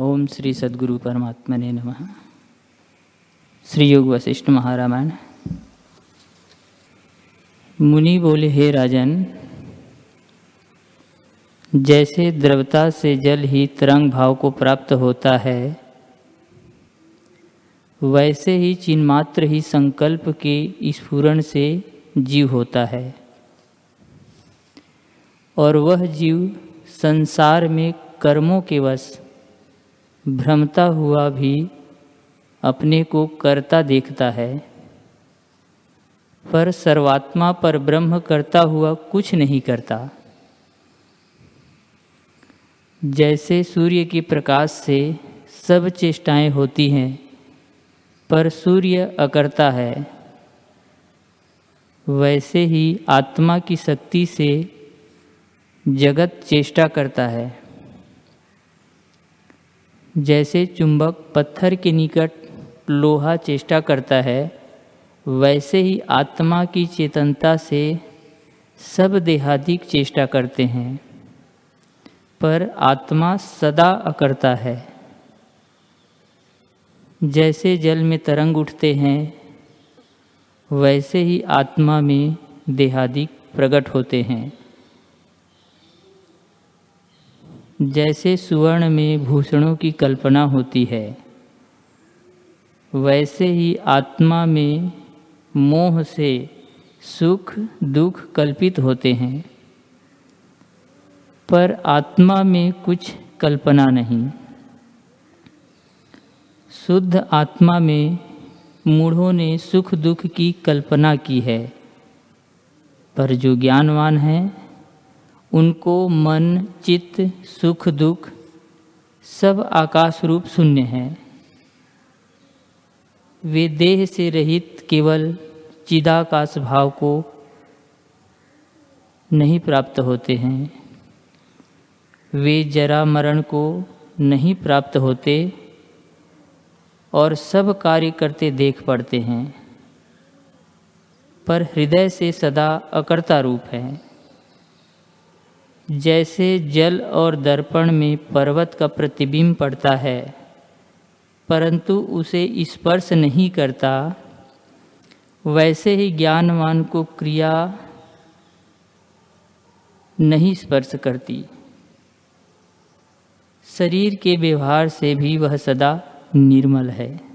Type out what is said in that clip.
ओम श्री सद्गुरु परमात्मा ने नमः। श्री योग वशिष्ठ महारामायण। मुनि बोले, हे राजन, जैसे द्रवता से जल ही तरंग भाव को प्राप्त होता है, वैसे ही चिन्मात्र ही संकल्प के स्फुरण से जीव होता है। और वह जीव संसार में कर्मों के वश भ्रमता हुआ भी अपने को करता देखता है, पर सर्वात्मा पर ब्रह्म करता हुआ कुछ नहीं करता। जैसे सूर्य के प्रकाश से सब चेष्टाएँ होती हैं, पर सूर्य अकरता है, वैसे ही आत्मा की शक्ति से जगत चेष्टा करता है। जैसे चुंबक पत्थर के निकट लोहा चेष्टा करता है, वैसे ही आत्मा की चेतनता से सब देहादिक चेष्टा करते हैं। पर आत्मा सदा अकरता है। जैसे जल में तरंग उठते हैं, वैसे ही आत्मा में देहादिक प्रकट होते हैं। जैसे सुवर्ण में भूषणों की कल्पना होती है, वैसे ही आत्मा में मोह से सुख, दुख कल्पित होते हैं। पर आत्मा में कुछ कल्पना नहीं। शुद्ध आत्मा में मूढ़ों ने सुख दुख की कल्पना की है, पर जो ज्ञानवान हैं उनको मन, चित्त, सुख, दुख सब आकाश रूप शून्य है। वे देह से रहित केवल चिदाकाश भाव को नहीं प्राप्त होते हैं। वे जरा मरण को नहीं प्राप्त होते और सब कार्य करते देख पड़ते हैं, पर हृदय से सदा अकर्ता रूप है। जैसे जल और दर्पण में पर्वत का प्रतिबिंब पड़ता है, परंतु उसे स्पर्श नहीं करता, वैसे ही ज्ञानवान को क्रिया नहीं स्पर्श करती। शरीर के व्यवहार से भी वह सदा निर्मल है।